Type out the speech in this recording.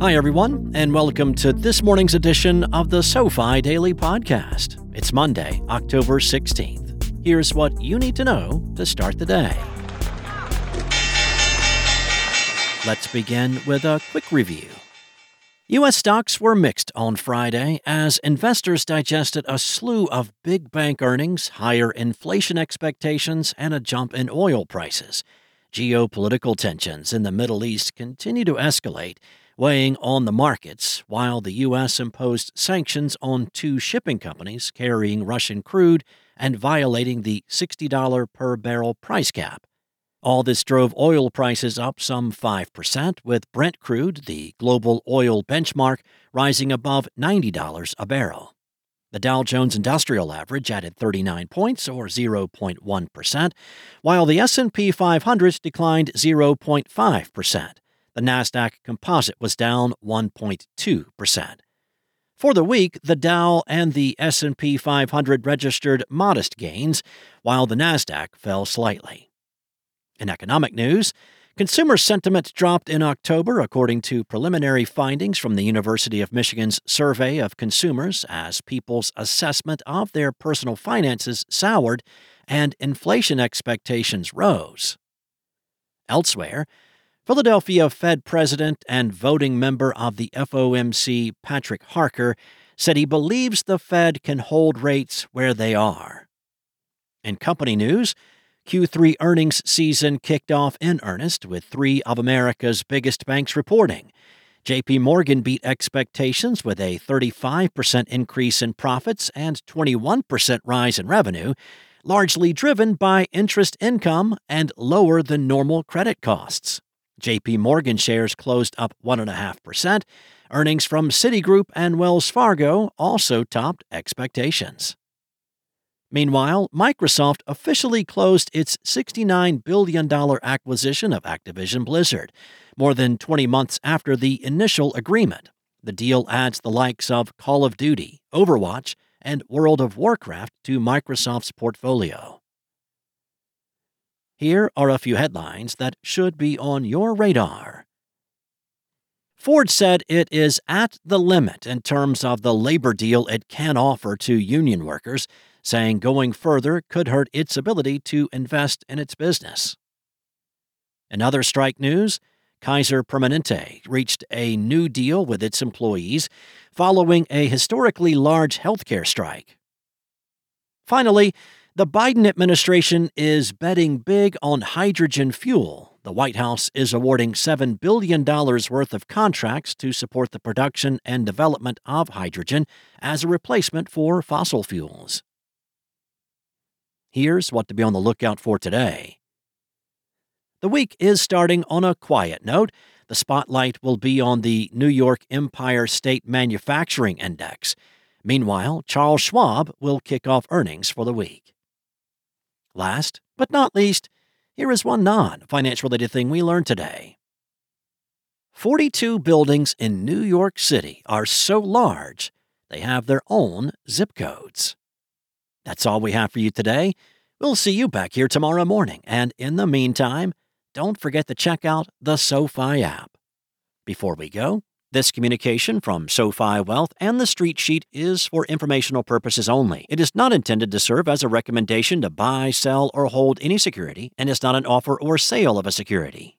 Hi, everyone, and welcome to this morning's edition of the SoFi Daily Podcast. It's Monday, October 16th. Here's what you need to know to start the day. Let's begin with a quick review. U.S. stocks were mixed on Friday as investors digested a slew of big bank earnings, higher inflation expectations, and a jump in oil prices. Geopolitical tensions in the Middle East continue to escalate weighing on the markets while the U.S. imposed sanctions on two shipping companies carrying Russian crude and violating the $60 per barrel price cap. All this drove oil prices up some 5%, with Brent crude, the global oil benchmark, rising above $90 a barrel. The Dow Jones Industrial Average added 39 points or 0.1%, while the S&P 500 declined 0.5%. The Nasdaq Composite was down 1.2%. For the week, the Dow and the S&P 500 registered modest gains, while the Nasdaq fell slightly. In economic news, consumer sentiment dropped in October according to preliminary findings from the University of Michigan's survey of consumers as people's assessment of their personal finances soured and inflation expectations rose. Elsewhere, Philadelphia Fed president and voting member of the FOMC, Patrick Harker, said he believes the Fed can hold rates where they are. In company news, Q3 earnings season kicked off in earnest with three of America's biggest banks reporting. JP Morgan beat expectations with a 35% increase in profits and 21% rise in revenue, largely driven by interest income and lower than normal credit costs. JP Morgan shares closed up 1.5%. Earnings from Citigroup and Wells Fargo also topped expectations. Meanwhile, Microsoft officially closed its $69 billion acquisition of Activision Blizzard, more than 20 months after the initial agreement. The deal adds the likes of Call of Duty, Overwatch, and World of Warcraft to Microsoft's portfolio. Here are a few headlines that should be on your radar. Ford said it is at the limit in terms of the labor deal it can offer to union workers, saying going further could hurt its ability to invest in its business. In other strike news, Kaiser Permanente reached a new deal with its employees following a historically large healthcare strike. Finally, the Biden administration is betting big on hydrogen fuel. The White House is awarding $7 billion worth of contracts to support the production and development of hydrogen as a replacement for fossil fuels. Here's what to be on the lookout for today. The week is starting on a quiet note. The spotlight will be on the New York Empire State Manufacturing Index. Meanwhile, Charles Schwab will kick off earnings for the week. Last but not least, here is one non finance related thing we learned today. 42 buildings in New York City are so large they have their own zip codes. That's all we have for you today. We'll see you back here tomorrow morning, and in the meantime, don't forget to check out the SoFi app. Before we go, this communication from SoFi Wealth and the Street Sheet is for informational purposes only. It is not intended to serve as a recommendation to buy, sell, or hold any security and is not an offer or sale of a security.